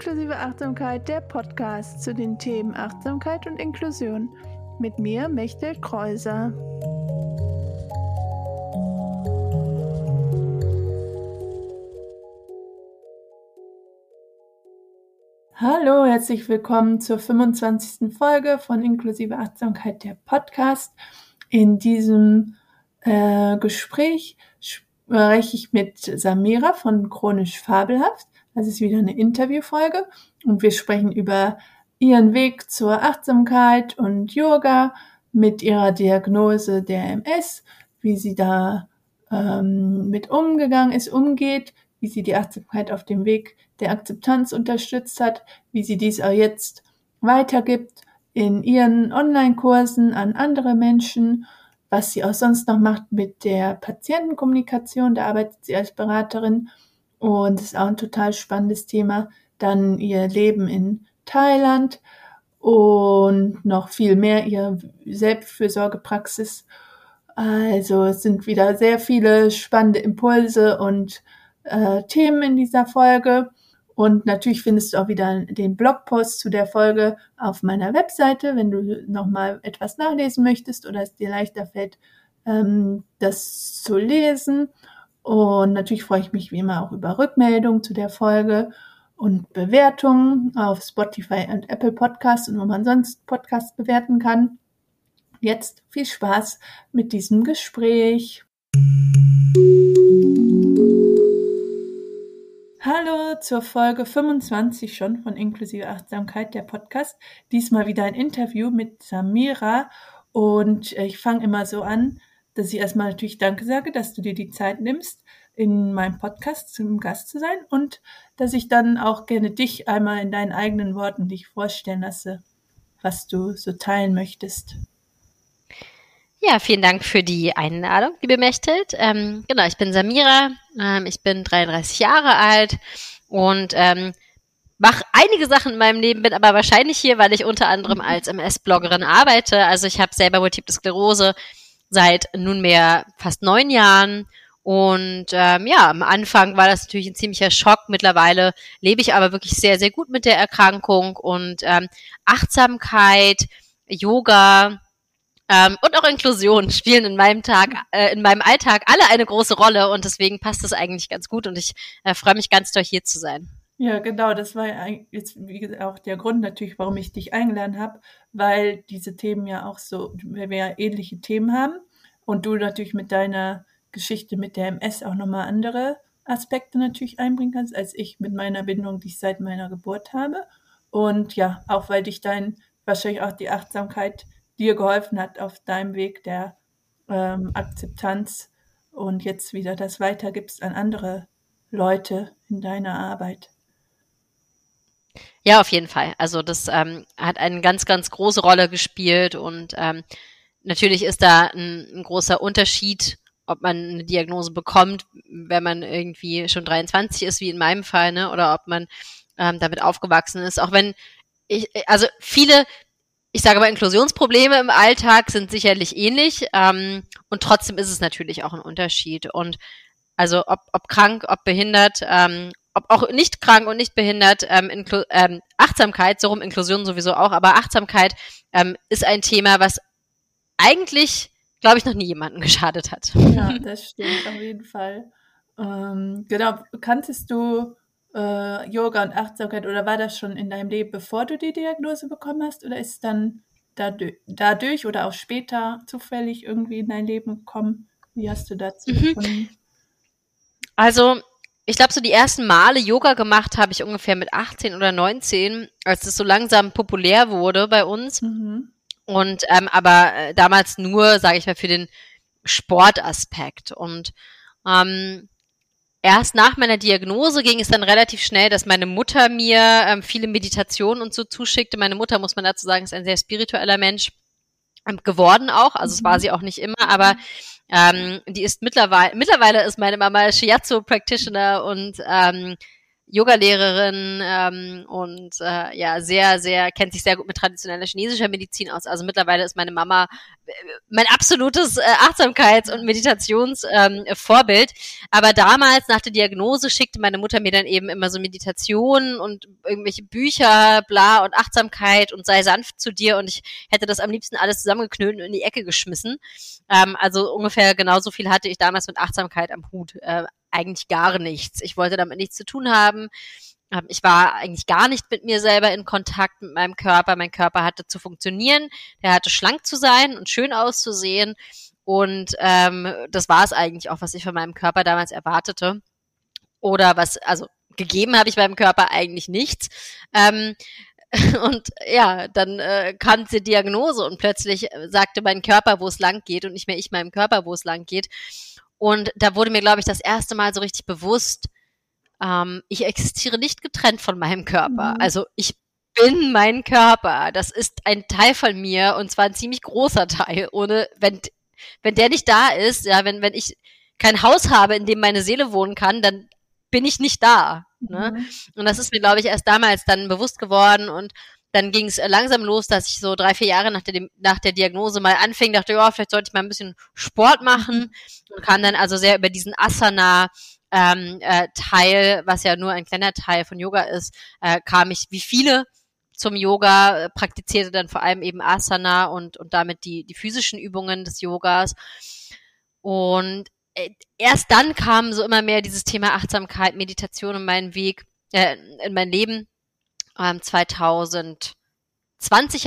Inklusive Achtsamkeit, der Podcast zu den Themen Achtsamkeit und Inklusion. Mit mir, Mechtel Kreuser. Hallo, herzlich willkommen zur 25. Folge von Inklusive Achtsamkeit, der Podcast. In diesem äh, Gespräch spreche ich mit Samira von Chronisch Fabelhaft. Das ist wieder eine Interviewfolge und wir sprechen über ihren Weg zur Achtsamkeit und Yoga mit ihrer Diagnose der MS, wie sie da ähm, mit umgegangen ist, umgeht, wie sie die Achtsamkeit auf dem Weg der Akzeptanz unterstützt hat, wie sie dies auch jetzt weitergibt in ihren Online-Kursen an andere Menschen, was sie auch sonst noch macht mit der Patientenkommunikation, da arbeitet sie als Beraterin und das ist auch ein total spannendes Thema. Dann ihr Leben in Thailand und noch viel mehr ihre Selbstfürsorgepraxis. Also es sind wieder sehr viele spannende Impulse und äh, Themen in dieser Folge. Und natürlich findest du auch wieder den Blogpost zu der Folge auf meiner Webseite, wenn du nochmal etwas nachlesen möchtest oder es dir leichter fällt, ähm, das zu lesen. Und natürlich freue ich mich wie immer auch über Rückmeldungen zu der Folge und Bewertungen auf Spotify und Apple Podcasts und wo man sonst Podcasts bewerten kann. Jetzt viel Spaß mit diesem Gespräch. Hallo zur Folge 25 schon von Inklusive Achtsamkeit, der Podcast. Diesmal wieder ein Interview mit Samira und ich fange immer so an, dass ich erstmal natürlich Danke sage, dass du dir die Zeit nimmst, in meinem Podcast zum Gast zu sein und dass ich dann auch gerne dich einmal in deinen eigenen Worten dich vorstellen lasse, was du so teilen möchtest. Ja, vielen Dank für die Einladung, liebe Mechthild. Ähm, genau, ich bin Samira, ähm, ich bin 33 Jahre alt und ähm, mache einige Sachen in meinem Leben, bin aber wahrscheinlich hier, weil ich unter anderem als MS-Bloggerin arbeite. Also ich habe selber Multiple Sklerose seit nunmehr fast neun Jahren. Und ähm, ja, am Anfang war das natürlich ein ziemlicher Schock. Mittlerweile lebe ich aber wirklich sehr, sehr gut mit der Erkrankung und ähm, Achtsamkeit, Yoga, ähm, und auch Inklusion spielen in meinem Tag, äh, in meinem Alltag alle eine große Rolle und deswegen passt das eigentlich ganz gut und ich äh, freue mich ganz doll hier zu sein. Ja, genau, das war jetzt wie auch der Grund natürlich, warum ich dich eingeladen habe, weil diese Themen ja auch so, wir ja ähnliche Themen haben und du natürlich mit deiner Geschichte mit der MS auch nochmal andere Aspekte natürlich einbringen kannst, als ich mit meiner Bindung, die ich seit meiner Geburt habe. Und ja, auch weil dich dein, wahrscheinlich auch die Achtsamkeit dir geholfen hat auf deinem Weg der ähm, Akzeptanz und jetzt wieder das weitergibst an andere Leute in deiner Arbeit. Ja, auf jeden Fall. Also das ähm, hat eine ganz, ganz große Rolle gespielt und ähm, natürlich ist da ein, ein großer Unterschied, ob man eine Diagnose bekommt, wenn man irgendwie schon 23 ist, wie in meinem Fall, ne, oder ob man ähm, damit aufgewachsen ist. Auch wenn ich, also viele ich sage aber, Inklusionsprobleme im Alltag sind sicherlich ähnlich ähm, und trotzdem ist es natürlich auch ein Unterschied. Und also ob, ob krank, ob behindert, ähm, ob auch nicht krank und nicht behindert, ähm, Inklu ähm, Achtsamkeit, so rum Inklusion sowieso auch, aber Achtsamkeit ähm, ist ein Thema, was eigentlich, glaube ich, noch nie jemanden geschadet hat. Ja, das stimmt auf jeden Fall. Ähm, genau, kanntest du äh, Yoga und Achtsamkeit oder war das schon in deinem Leben, bevor du die Diagnose bekommen hast oder ist es dann dadurch, dadurch oder auch später zufällig irgendwie in dein Leben gekommen? Wie hast du dazu mhm. gefunden? Also, ich glaube, so die ersten Male Yoga gemacht habe ich ungefähr mit 18 oder 19, als es so langsam populär wurde bei uns. Mhm. Und ähm, aber äh, damals nur, sage ich mal, für den Sportaspekt. Und ähm, erst nach meiner Diagnose ging es dann relativ schnell, dass meine Mutter mir ähm, viele Meditationen und so zuschickte. Meine Mutter, muss man dazu sagen, ist ein sehr spiritueller Mensch ähm, geworden auch. Also es war mhm. sie auch nicht immer, aber ähm, die ist mittlerweile, mittlerweile ist meine Mama Shiatsu Practitioner und ähm, Yoga-Lehrerin ähm, und äh, ja, sehr, sehr, kennt sich sehr gut mit traditioneller chinesischer Medizin aus. Also mittlerweile ist meine Mama äh, mein absolutes äh, Achtsamkeits- und Meditationsvorbild. Ähm, Aber damals, nach der Diagnose, schickte meine Mutter mir dann eben immer so Meditationen und irgendwelche Bücher, bla und Achtsamkeit und sei sanft zu dir. Und ich hätte das am liebsten alles zusammengeknüllt und in die Ecke geschmissen. Ähm, also ungefähr genauso viel hatte ich damals mit Achtsamkeit am Hut. Äh, eigentlich gar nichts. Ich wollte damit nichts zu tun haben. Ähm, ich war eigentlich gar nicht mit mir selber in Kontakt mit meinem Körper. Mein Körper hatte zu funktionieren, der hatte schlank zu sein und schön auszusehen. Und ähm, das war es eigentlich auch, was ich von meinem Körper damals erwartete. Oder was, also gegeben habe ich meinem Körper eigentlich nichts. Ähm, und ja, dann äh, kam die Diagnose und plötzlich sagte mein Körper, wo es lang geht und nicht mehr ich meinem Körper, wo es lang geht. Und da wurde mir, glaube ich, das erste Mal so richtig bewusst, ähm, ich existiere nicht getrennt von meinem Körper. Mhm. Also ich bin mein Körper. Das ist ein Teil von mir und zwar ein ziemlich großer Teil. Ohne, wenn, wenn der nicht da ist, ja, wenn, wenn ich kein Haus habe, in dem meine Seele wohnen kann, dann bin ich nicht da. Ne? Mhm. Und das ist mir, glaube ich, erst damals dann bewusst geworden und dann ging es äh, langsam los, dass ich so drei, vier Jahre nach der, nach der Diagnose mal anfing, dachte, ja, vielleicht sollte ich mal ein bisschen Sport machen und kam dann also sehr über diesen Asana ähm, äh, Teil, was ja nur ein kleiner Teil von Yoga ist, äh, kam ich wie viele zum Yoga, äh, praktizierte dann vor allem eben Asana und, und damit die, die physischen Übungen des Yogas. Und äh, erst dann kam so immer mehr dieses Thema Achtsamkeit, Meditation in meinen Weg, äh, in mein Leben ähm, 2020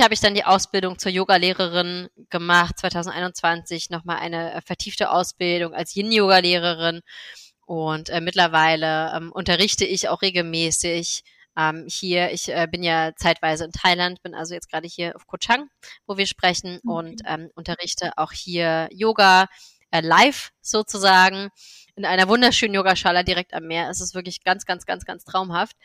habe ich dann die Ausbildung zur Yogalehrerin gemacht. 2021 nochmal eine äh, vertiefte Ausbildung als Yin-Yoga-Lehrerin. Und äh, mittlerweile ähm, unterrichte ich auch regelmäßig ähm, hier. Ich äh, bin ja zeitweise in Thailand, bin also jetzt gerade hier auf Koh Chang, wo wir sprechen okay. und ähm, unterrichte auch hier Yoga äh, live sozusagen in einer wunderschönen Yogaschala direkt am Meer. Es ist wirklich ganz, ganz, ganz, ganz traumhaft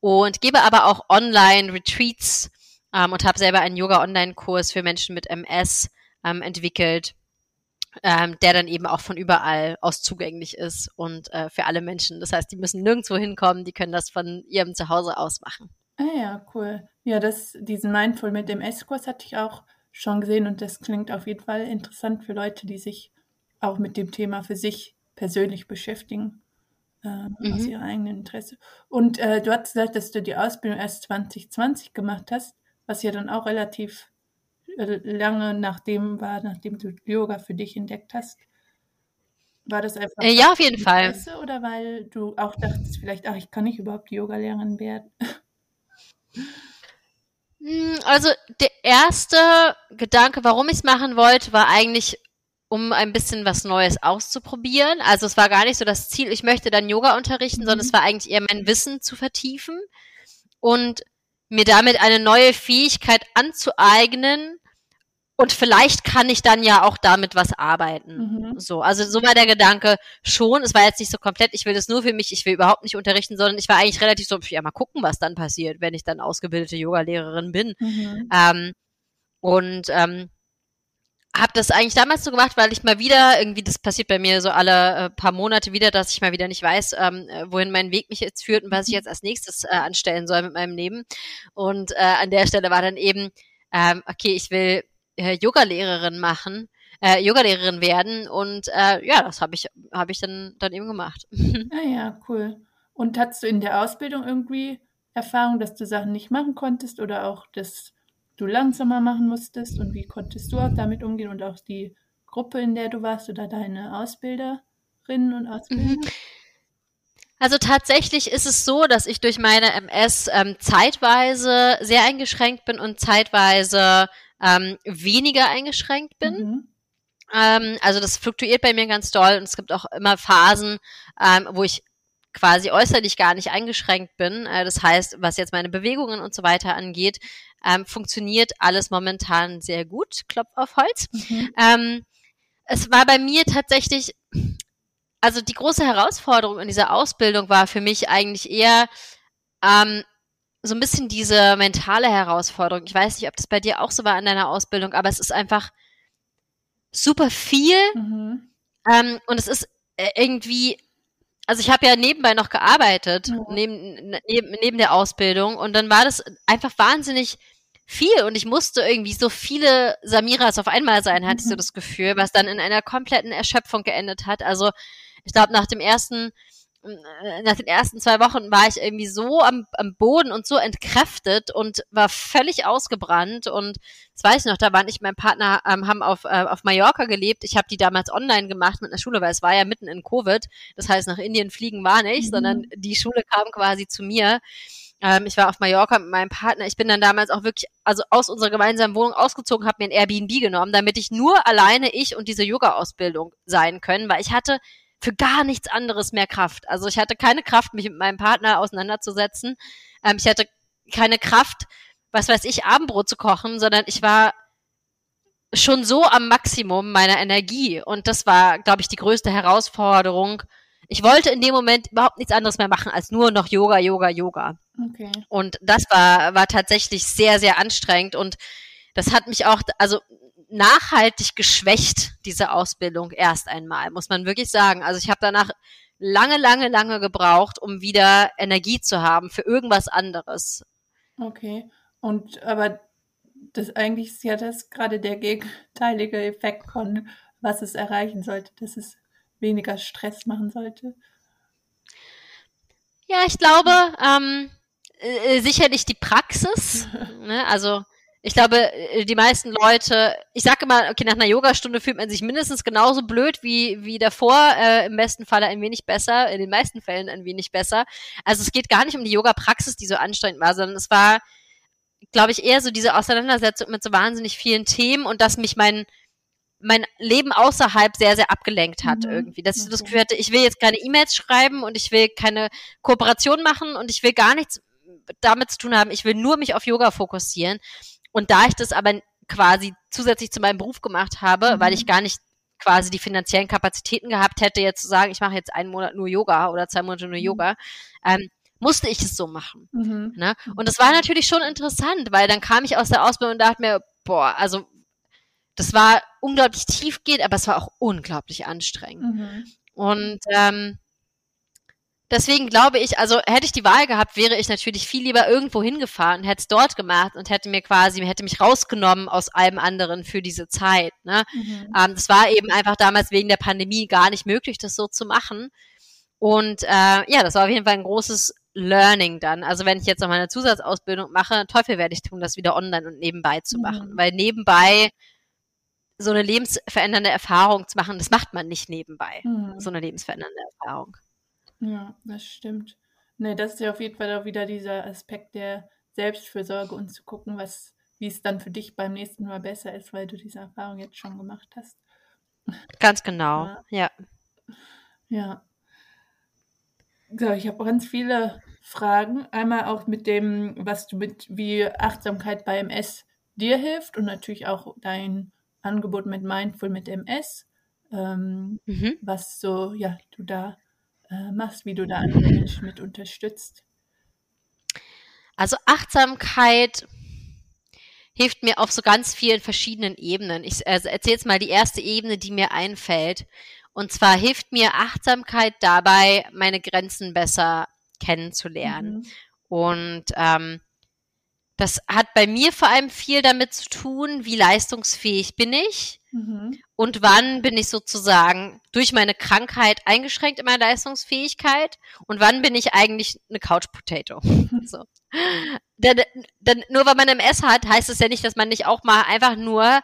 und gebe aber auch Online-Retreats ähm, und habe selber einen Yoga-Online-Kurs für Menschen mit MS ähm, entwickelt, ähm, der dann eben auch von überall aus zugänglich ist und äh, für alle Menschen. Das heißt, die müssen nirgendwo hinkommen, die können das von ihrem Zuhause aus machen. Ah ja, cool. Ja, das, diesen Mindful mit MS-Kurs hatte ich auch schon gesehen und das klingt auf jeden Fall interessant für Leute, die sich auch mit dem Thema für sich persönlich beschäftigen äh, mhm. aus ihrem eigenen Interesse. Und äh, du hast gesagt, dass du die Ausbildung erst 2020 gemacht hast, was ja dann auch relativ äh, lange nachdem war, nachdem du Yoga für dich entdeckt hast. War das einfach äh, ja, auf jeden Interesse Fall. oder weil du auch dachtest, vielleicht, ach, ich kann nicht überhaupt Yoga-Lehrerin werden? Hm, also der erste Gedanke, warum ich es machen wollte, war eigentlich, um ein bisschen was Neues auszuprobieren. Also es war gar nicht so das Ziel, ich möchte dann Yoga unterrichten, mhm. sondern es war eigentlich eher mein Wissen zu vertiefen und mir damit eine neue Fähigkeit anzueignen. Und vielleicht kann ich dann ja auch damit was arbeiten. Mhm. So, also so war der Gedanke schon. Es war jetzt nicht so komplett, ich will das nur für mich, ich will überhaupt nicht unterrichten, sondern ich war eigentlich relativ so, ja, mal gucken, was dann passiert, wenn ich dann ausgebildete Yogalehrerin bin. Mhm. Ähm, und ähm, habe das eigentlich damals so gemacht, weil ich mal wieder, irgendwie, das passiert bei mir so alle äh, paar Monate wieder, dass ich mal wieder nicht weiß, ähm, äh, wohin mein Weg mich jetzt führt und was ich jetzt als nächstes äh, anstellen soll mit meinem Leben. Und äh, an der Stelle war dann eben, ähm, okay, ich will äh, Yoga-Lehrerin machen, äh, Yoga-Lehrerin werden und äh, ja, das habe ich, hab ich dann, dann eben gemacht. Ah ja, cool. Und hattest du in der Ausbildung irgendwie Erfahrung, dass du Sachen nicht machen konntest oder auch das du langsamer machen musstest und wie konntest du auch damit umgehen und auch die Gruppe, in der du warst oder deine Ausbilderinnen und Ausbilder? Mhm. Also tatsächlich ist es so, dass ich durch meine MS ähm, zeitweise sehr eingeschränkt bin und zeitweise ähm, weniger eingeschränkt bin. Mhm. Ähm, also das fluktuiert bei mir ganz doll und es gibt auch immer Phasen, ähm, wo ich quasi äußerlich gar nicht eingeschränkt bin. Äh, das heißt, was jetzt meine Bewegungen und so weiter angeht, ähm, funktioniert alles momentan sehr gut. Klopf auf Holz. Mhm. Ähm, es war bei mir tatsächlich, also die große Herausforderung in dieser Ausbildung war für mich eigentlich eher ähm, so ein bisschen diese mentale Herausforderung. Ich weiß nicht, ob das bei dir auch so war in deiner Ausbildung, aber es ist einfach super viel mhm. ähm, und es ist äh, irgendwie also ich habe ja nebenbei noch gearbeitet, ja. neben, neben, neben der Ausbildung. Und dann war das einfach wahnsinnig viel und ich musste irgendwie so viele Samiras auf einmal sein, hatte mhm. ich so mhm. das Gefühl, was dann in einer kompletten Erschöpfung geendet hat. Also ich glaube, nach dem ersten nach den ersten zwei Wochen war ich irgendwie so am, am Boden und so entkräftet und war völlig ausgebrannt. Und das weiß ich noch, da waren ich und mein Partner, ähm, haben auf, äh, auf Mallorca gelebt. Ich habe die damals online gemacht mit einer Schule, weil es war ja mitten in Covid. Das heißt, nach Indien fliegen war nicht, mhm. sondern die Schule kam quasi zu mir. Ähm, ich war auf Mallorca mit meinem Partner. Ich bin dann damals auch wirklich, also aus unserer gemeinsamen Wohnung ausgezogen, habe mir ein Airbnb genommen, damit ich nur alleine ich und diese Yoga-Ausbildung sein können, weil ich hatte für gar nichts anderes mehr Kraft. Also ich hatte keine Kraft, mich mit meinem Partner auseinanderzusetzen. Ähm, ich hatte keine Kraft, was weiß ich, Abendbrot zu kochen, sondern ich war schon so am Maximum meiner Energie. Und das war, glaube ich, die größte Herausforderung. Ich wollte in dem Moment überhaupt nichts anderes mehr machen als nur noch Yoga, Yoga, Yoga. Okay. Und das war, war tatsächlich sehr, sehr anstrengend. Und das hat mich auch, also nachhaltig geschwächt, diese Ausbildung erst einmal, muss man wirklich sagen. Also ich habe danach lange, lange, lange gebraucht, um wieder Energie zu haben für irgendwas anderes. Okay. Und aber das eigentlich ist ja das gerade der gegenteilige Effekt von, was es erreichen sollte, dass es weniger Stress machen sollte. Ja, ich glaube, ähm, äh, sicherlich die Praxis. ne? Also ich glaube, äh, die meisten Leute, ich sage immer, okay, nach einer Yogastunde fühlt man sich mindestens genauso blöd wie, wie davor, äh, im besten Falle ein wenig besser, in den meisten Fällen ein wenig besser. Also es geht gar nicht um die Yoga-Praxis, die so anstrengend war, sondern es war, glaube ich, eher so diese Auseinandersetzung mit so wahnsinnig vielen Themen und dass mich mein, mein Leben außerhalb sehr, sehr abgelenkt hat mhm. irgendwie. Dass ich das Gefühl hatte, ich will jetzt keine E-Mails schreiben und ich will keine Kooperation machen und ich will gar nichts damit zu tun haben. Ich will nur mich auf Yoga fokussieren. Und da ich das aber quasi zusätzlich zu meinem Beruf gemacht habe, mhm. weil ich gar nicht quasi die finanziellen Kapazitäten gehabt hätte, jetzt zu sagen, ich mache jetzt einen Monat nur Yoga oder zwei Monate nur mhm. Yoga, ähm, musste ich es so machen. Mhm. Ne? Und das war natürlich schon interessant, weil dann kam ich aus der Ausbildung und dachte mir, boah, also das war unglaublich tiefgehend, aber es war auch unglaublich anstrengend. Mhm. Und ähm, Deswegen glaube ich, also hätte ich die Wahl gehabt, wäre ich natürlich viel lieber irgendwo hingefahren, hätte es dort gemacht und hätte mir quasi, hätte mich rausgenommen aus allem anderen für diese Zeit. Ne? Mhm. Ähm, das war eben einfach damals wegen der Pandemie gar nicht möglich, das so zu machen. Und äh, ja, das war auf jeden Fall ein großes Learning dann. Also wenn ich jetzt noch meine Zusatzausbildung mache, Teufel werde ich tun, das wieder online und nebenbei zu machen. Mhm. Weil nebenbei so eine lebensverändernde Erfahrung zu machen, das macht man nicht nebenbei. Mhm. So eine lebensverändernde Erfahrung. Ja, das stimmt. Ne, das ist ja auf jeden Fall auch wieder dieser Aspekt der Selbstfürsorge und zu gucken, was, wie es dann für dich beim nächsten Mal besser ist, weil du diese Erfahrung jetzt schon gemacht hast. Ganz genau, ja. Ja. ja. So, ich habe ganz viele Fragen. Einmal auch mit dem, was du mit, wie Achtsamkeit bei MS dir hilft und natürlich auch dein Angebot mit Mindful mit MS. Ähm, mhm. Was so, ja, du da äh, machst, wie du da andere Menschen mit unterstützt? Also Achtsamkeit hilft mir auf so ganz vielen verschiedenen Ebenen. Ich also erzähle jetzt mal die erste Ebene, die mir einfällt. Und zwar hilft mir Achtsamkeit dabei, meine Grenzen besser kennenzulernen. Mhm. Und ähm, das hat bei mir vor allem viel damit zu tun, wie leistungsfähig bin ich mhm. und wann bin ich sozusagen durch meine Krankheit eingeschränkt in meiner Leistungsfähigkeit und wann bin ich eigentlich eine Couch Potato. so. denn, denn nur weil man MS hat, heißt es ja nicht, dass man nicht auch mal einfach nur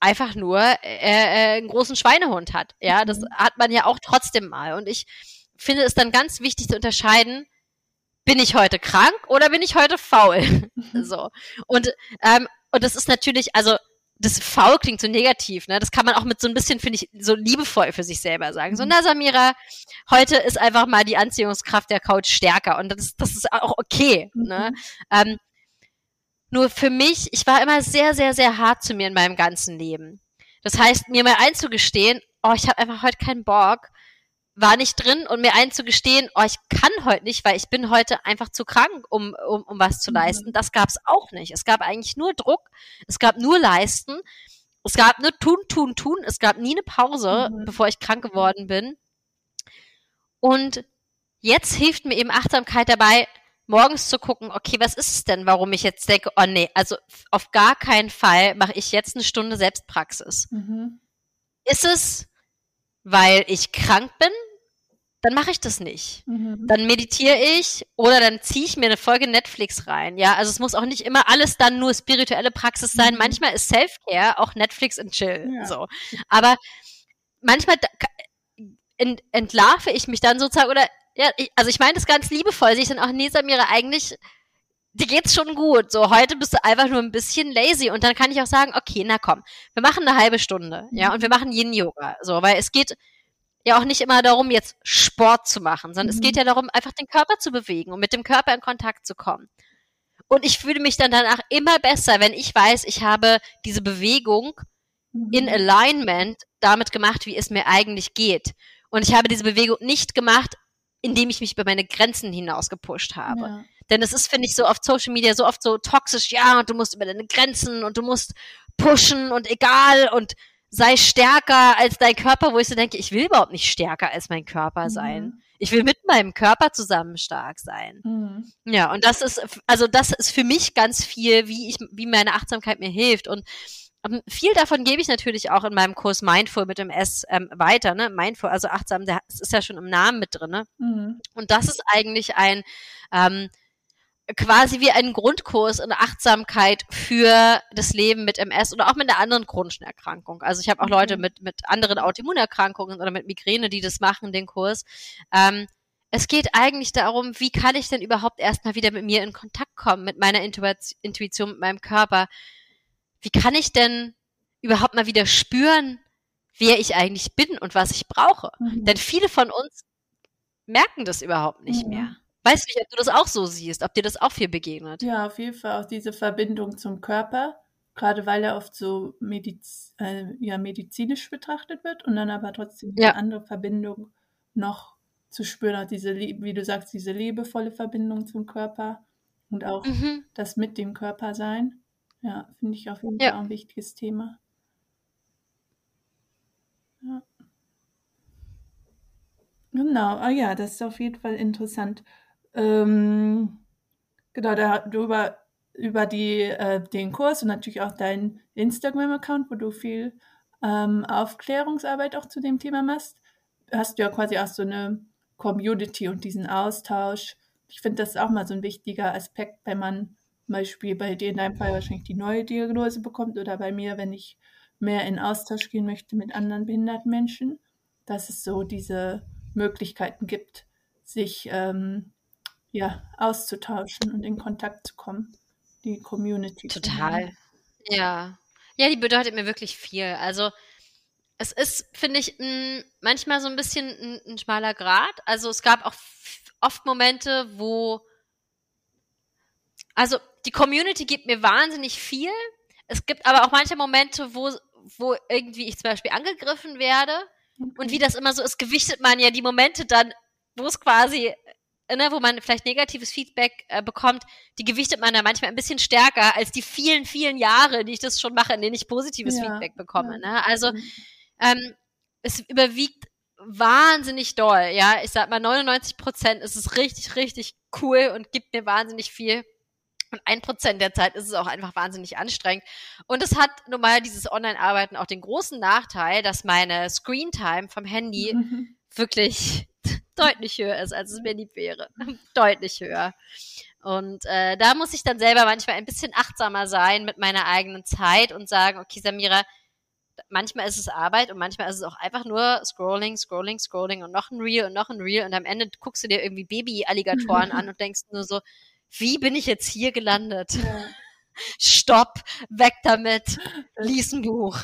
einfach nur äh, äh, einen großen Schweinehund hat. Ja, das mhm. hat man ja auch trotzdem mal. Und ich finde es dann ganz wichtig zu unterscheiden, bin ich heute krank oder bin ich heute faul? so. Und, ähm, und das ist natürlich, also das faul klingt so negativ, ne? Das kann man auch mit so ein bisschen, finde ich, so liebevoll für sich selber sagen. So, mhm. na Samira, heute ist einfach mal die Anziehungskraft der Couch stärker und das, das ist auch okay. Ne? Mhm. Ähm, nur für mich, ich war immer sehr, sehr, sehr hart zu mir in meinem ganzen Leben. Das heißt, mir mal einzugestehen, oh, ich habe einfach heute keinen Bock, war nicht drin und mir einzugestehen, oh, ich kann heute nicht, weil ich bin heute einfach zu krank, um, um, um was zu mhm. leisten. Das gab es auch nicht. Es gab eigentlich nur Druck, es gab nur Leisten, es gab nur tun, tun, tun. Es gab nie eine Pause, mhm. bevor ich krank geworden bin. Und jetzt hilft mir eben Achtsamkeit dabei, morgens zu gucken, okay, was ist es denn, warum ich jetzt denke, oh nee, also auf gar keinen Fall mache ich jetzt eine Stunde Selbstpraxis. Mhm. Ist es, weil ich krank bin? Dann mache ich das nicht. Mhm. Dann meditiere ich oder dann ziehe ich mir eine Folge Netflix rein. Ja, also es muss auch nicht immer alles dann nur spirituelle Praxis sein. Mhm. Manchmal ist Self-Care auch Netflix und Chill. Ja. So. Aber manchmal entlarve ich mich dann sozusagen oder ja, ich, also ich meine das ganz liebevoll, sehe ich dann auch, nee, Samira, eigentlich, dir geht's schon gut. So, heute bist du einfach nur ein bisschen lazy und dann kann ich auch sagen, okay, na komm, wir machen eine halbe Stunde, ja, und wir machen Yin-Yoga, so, weil es geht ja auch nicht immer darum, jetzt Sport zu machen, sondern mhm. es geht ja darum, einfach den Körper zu bewegen und mit dem Körper in Kontakt zu kommen. Und ich fühle mich dann danach immer besser, wenn ich weiß, ich habe diese Bewegung in mhm. Alignment damit gemacht, wie es mir eigentlich geht. Und ich habe diese Bewegung nicht gemacht, indem ich mich über meine Grenzen hinaus gepusht habe. Ja. Denn es ist, finde ich, so oft Social Media so oft so toxisch, ja, und du musst über deine Grenzen und du musst pushen und egal und sei stärker als dein Körper, wo ich so denke, ich will überhaupt nicht stärker als mein Körper sein. Mhm. Ich will mit meinem Körper zusammen stark sein. Mhm. Ja, und das ist, also das ist für mich ganz viel, wie ich, wie meine Achtsamkeit mir hilft. Und ähm, viel davon gebe ich natürlich auch in meinem Kurs Mindful mit dem S ähm, weiter, ne? Mindful, also achtsam, das ist ja schon im Namen mit drin, ne? Mhm. Und das ist eigentlich ein ähm, quasi wie ein Grundkurs in Achtsamkeit für das Leben mit MS oder auch mit einer anderen chronischen Erkrankung. Also ich habe auch Leute mit, mit anderen Autoimmunerkrankungen oder mit Migräne, die das machen, den Kurs. Ähm, es geht eigentlich darum, wie kann ich denn überhaupt erstmal wieder mit mir in Kontakt kommen, mit meiner Intuition, mit meinem Körper wie kann ich denn überhaupt mal wieder spüren, wer ich eigentlich bin und was ich brauche? Mhm. Denn viele von uns merken das überhaupt nicht mhm. mehr. Weißt du, ob du das auch so siehst, ob dir das auch viel begegnet? Ja, auf jeden Fall auch diese Verbindung zum Körper, gerade weil er oft so mediz äh, ja, medizinisch betrachtet wird und dann aber trotzdem ja. eine andere Verbindung noch zu spüren, auch diese, wie du sagst, diese liebevolle Verbindung zum Körper und auch mhm. das mit dem Körper sein. Ja, finde ich auf jeden ja. Fall ein wichtiges Thema. Ja. Genau, ah ja, das ist auf jeden Fall interessant. Ähm, genau, darüber über die, äh, den Kurs und natürlich auch deinen Instagram-Account, wo du viel ähm, Aufklärungsarbeit auch zu dem Thema machst, hast du ja quasi auch so eine Community und diesen Austausch. Ich finde, das auch mal so ein wichtiger Aspekt, wenn man zum Beispiel bei dir in deinem Fall wahrscheinlich die neue Diagnose bekommt oder bei mir, wenn ich mehr in Austausch gehen möchte mit anderen behinderten Menschen, dass es so diese Möglichkeiten gibt, sich ähm, ja, auszutauschen und in Kontakt zu kommen, die Community. Total. Ja. Ja, die bedeutet mir wirklich viel. Also es ist, finde ich, m, manchmal so ein bisschen ein, ein schmaler Grad. Also es gab auch oft Momente, wo also die Community gibt mir wahnsinnig viel. Es gibt aber auch manche Momente, wo, wo irgendwie ich zum Beispiel angegriffen werde. Und wie das immer so ist, gewichtet man ja die Momente dann, wo es quasi, ne, wo man vielleicht negatives Feedback äh, bekommt, die gewichtet man dann manchmal ein bisschen stärker als die vielen, vielen Jahre, die ich das schon mache, in denen ich positives ja. Feedback bekomme. Ja. Ne? Also mhm. ähm, es überwiegt wahnsinnig doll, ja. Ich sag mal, 99 Prozent ist es richtig, richtig cool und gibt mir wahnsinnig viel. Und ein Prozent der Zeit ist es auch einfach wahnsinnig anstrengend. Und es hat normal dieses Online-Arbeiten auch den großen Nachteil, dass meine Screen-Time vom Handy mhm. wirklich deutlich höher ist, als es mir lieb wäre. deutlich höher. Und äh, da muss ich dann selber manchmal ein bisschen achtsamer sein mit meiner eigenen Zeit und sagen, okay, Samira, manchmal ist es Arbeit und manchmal ist es auch einfach nur Scrolling, Scrolling, Scrolling und noch ein Reel und noch ein Reel und am Ende guckst du dir irgendwie Baby-Alligatoren an und denkst nur so, wie bin ich jetzt hier gelandet? Ja. Stopp, weg damit, lies ein Buch.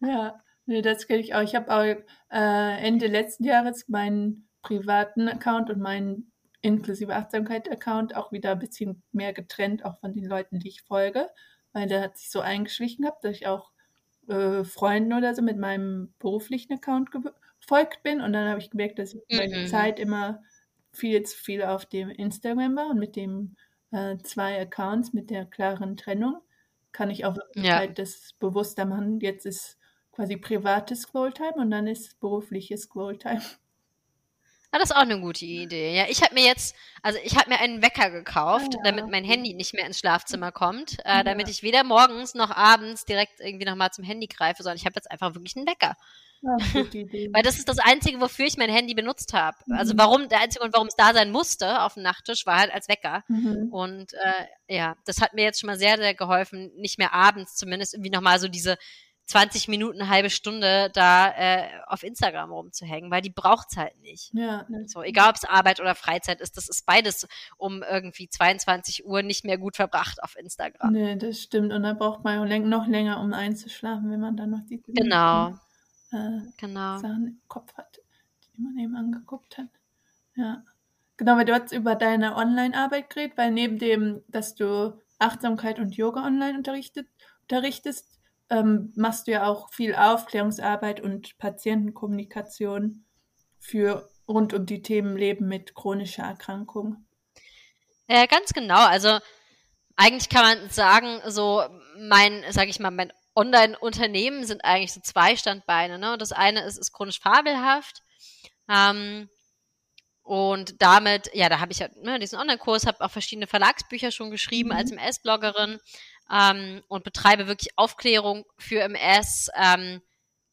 ja, nee, das kenne ich auch. Ich habe auch äh, Ende letzten Jahres meinen privaten Account und meinen inklusive Achtsamkeit-Account auch wieder ein bisschen mehr getrennt, auch von den Leuten, die ich folge, weil der hat sich so eingeschlichen gehabt, dass ich auch äh, Freunden oder so mit meinem beruflichen Account gefolgt bin und dann habe ich gemerkt, dass ich mhm. meine Zeit immer viel zu viel auf dem Instagram war und mit dem äh, zwei Accounts mit der klaren Trennung kann ich auch wirklich ja. halt das bewusster machen. Jetzt ist quasi privates Scrolltime und dann ist berufliches Scrolltime. Ah, das ist auch eine gute Idee. Ja, ich habe mir jetzt, also ich habe mir einen Wecker gekauft, Ah, ja. damit mein Handy nicht mehr ins Schlafzimmer kommt, äh, Ja. damit ich weder morgens noch abends direkt irgendwie nochmal zum Handy greife, sondern ich habe jetzt einfach wirklich einen Wecker. Idee. Weil das ist das Einzige, wofür ich mein Handy benutzt habe. Also Mhm. warum, der einzige Grund, warum es da sein musste auf dem Nachttisch, war halt als Wecker. Mhm. Und äh, ja, das hat mir jetzt schon mal sehr, sehr geholfen, nicht mehr abends zumindest irgendwie nochmal so diese 20 Minuten, halbe Stunde da äh, auf Instagram rumzuhängen, weil die braucht's halt nicht. Ja, das, So, egal ob es Arbeit oder Freizeit ist, das ist beides um irgendwie 22 Uhr nicht mehr gut verbracht auf Instagram. nee, das stimmt. Und da braucht man noch länger, um einzuschlafen, wenn man dann noch die Genau, äh, genau. Sachen im Kopf hat, die man eben angeguckt hat. Ja. Genau, weil du hast über deine Online-Arbeit geredet, weil neben dem, dass du Achtsamkeit und Yoga online unterrichtet, unterrichtest, ähm, machst du ja auch viel Aufklärungsarbeit und Patientenkommunikation für rund um die Themen Leben mit chronischer Erkrankung. Äh, ganz genau. Also eigentlich kann man sagen, so mein, sag ich mal, mein Online-Unternehmen sind eigentlich so zwei Standbeine. Ne? Das eine ist, ist chronisch fabelhaft. Ähm, und damit, ja, da habe ich ja ne, diesen Online-Kurs, habe auch verschiedene Verlagsbücher schon geschrieben Mhm. als MS-Bloggerin ähm, und betreibe wirklich Aufklärung für MS, ähm,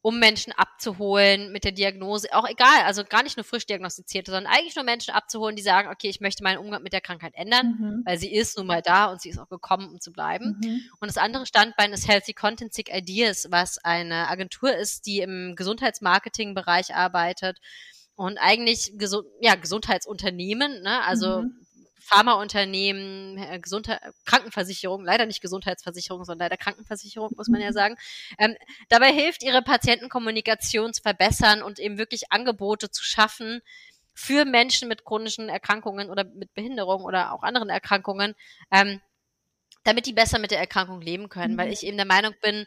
um Menschen abzuholen mit der Diagnose, auch egal, also gar nicht nur frisch diagnostizierte, sondern eigentlich nur Menschen abzuholen, die sagen, okay, ich möchte meinen Umgang mit der Krankheit ändern, Mhm. weil sie ist nun mal da und sie ist auch gekommen, um zu bleiben. Mhm. Und das andere Standbein ist Healthy Content Sick Ideas, was eine Agentur ist, die im Gesundheitsmarketing-Bereich arbeitet und eigentlich gesu ja, Gesundheitsunternehmen, ne, also Mhm. Pharmaunternehmen, äh, Gesundheit, Krankenversicherung, leider nicht Gesundheitsversicherung, sondern leider Krankenversicherung, muss man ja Mhm. sagen, ähm, dabei hilft, ihre Patientenkommunikation zu verbessern und eben wirklich Angebote zu schaffen für Menschen mit chronischen Erkrankungen oder mit Behinderung oder auch anderen Erkrankungen, ähm, damit die besser mit der Erkrankung leben können, Mhm. weil ich eben der Meinung bin,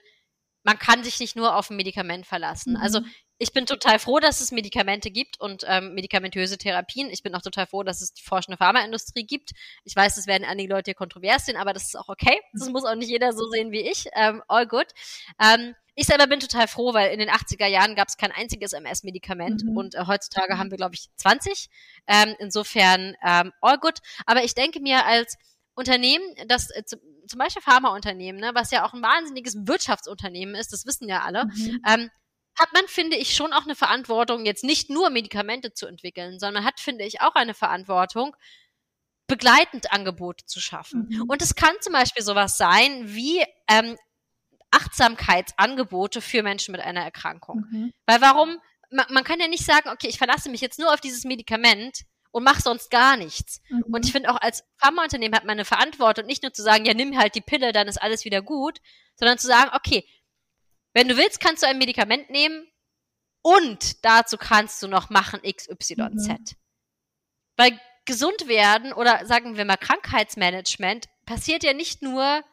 man kann sich nicht nur auf ein Medikament verlassen. Mhm. Also ich bin total froh, dass es Medikamente gibt und ähm, medikamentöse Therapien. Ich bin auch total froh, dass es die forschende Pharmaindustrie gibt. Ich weiß, das werden einige Leute hier kontrovers sehen, aber das ist auch okay. Das muss auch nicht jeder so sehen wie ich. Ähm, all good. Ähm, ich selber bin total froh, weil in den 80er Jahren gab es kein einziges MS-Medikament Mhm. und äh, heutzutage haben wir, glaube ich, 20. Ähm, insofern ähm, all good. Aber ich denke mir als Unternehmen, das äh, zu, zum Beispiel Pharmaunternehmen, ne, was ja auch ein wahnsinniges Wirtschaftsunternehmen ist, das wissen ja alle, Mhm. ähm, hat man, finde ich, schon auch eine Verantwortung, jetzt nicht nur Medikamente zu entwickeln, sondern man hat, finde ich, auch eine Verantwortung, begleitend Angebote zu schaffen. Mhm. Und es kann zum Beispiel sowas sein wie ähm, Achtsamkeitsangebote für Menschen mit einer Erkrankung. Mhm. Weil warum? Man, man kann ja nicht sagen, okay, ich verlasse mich jetzt nur auf dieses Medikament und mache sonst gar nichts. Mhm. Und ich finde auch als Pharmaunternehmen hat man eine Verantwortung, nicht nur zu sagen, ja, nimm halt die Pille, dann ist alles wieder gut, sondern zu sagen, okay, wenn du willst, kannst du ein Medikament nehmen und dazu kannst du noch machen XYZ. Mhm. Weil gesund werden oder sagen wir mal Krankheitsmanagement passiert ja nicht nur